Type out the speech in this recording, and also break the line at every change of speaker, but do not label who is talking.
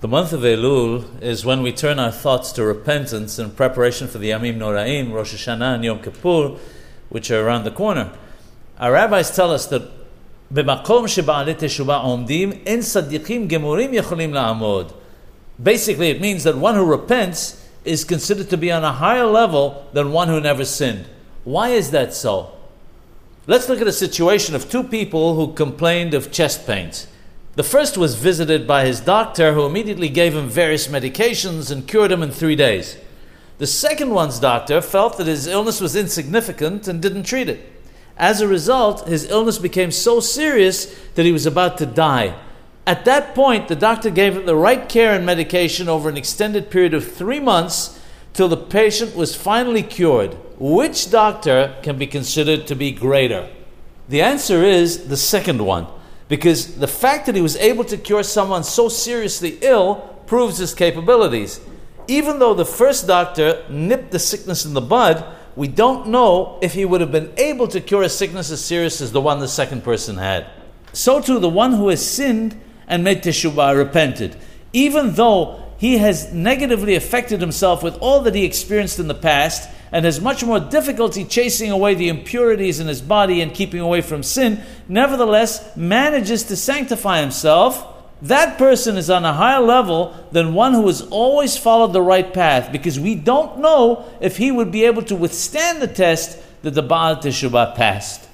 The month of Elul is when we turn our thoughts to repentance in preparation for the Yamim Noraim, Rosh Hashanah, and Yom Kippur, which are around the corner. Our rabbis tell us that במקום שבעלי תשובה עומדים, אין צדיקים גמורים יכולים לעמוד. Basically, it means that one who repents is considered to be on a higher level than one who never sinned. Why is that so? Let's look at a situation of two people who complained of chest pains. The first was visited by his doctor, who immediately gave him various medications and cured him in three days. The second one's doctor felt that his illness was insignificant and didn't treat it. As a result, his illness became so serious that he was about to die. At that point, the doctor gave him the right care and medication over an extended period of three months till the patient was finally cured. Which doctor can be considered to be greater? The answer is the second one, because the fact that he was able to cure someone so seriously ill proves his capabilities. Even though the first doctor nipped the sickness in the bud, we don't know if he would have been able to cure a sickness as serious as the one the second person had. So too, the one who has sinned and made teshuvah, repented, even though he has negatively affected himself with all that he experienced in the past and has much more difficulty chasing away the impurities in his body and keeping away from sin, nevertheless manages to sanctify himself. That person is on a higher level than one who has always followed the right path because we don't know if he would be able to withstand the test that the Baal Teshuvah passed.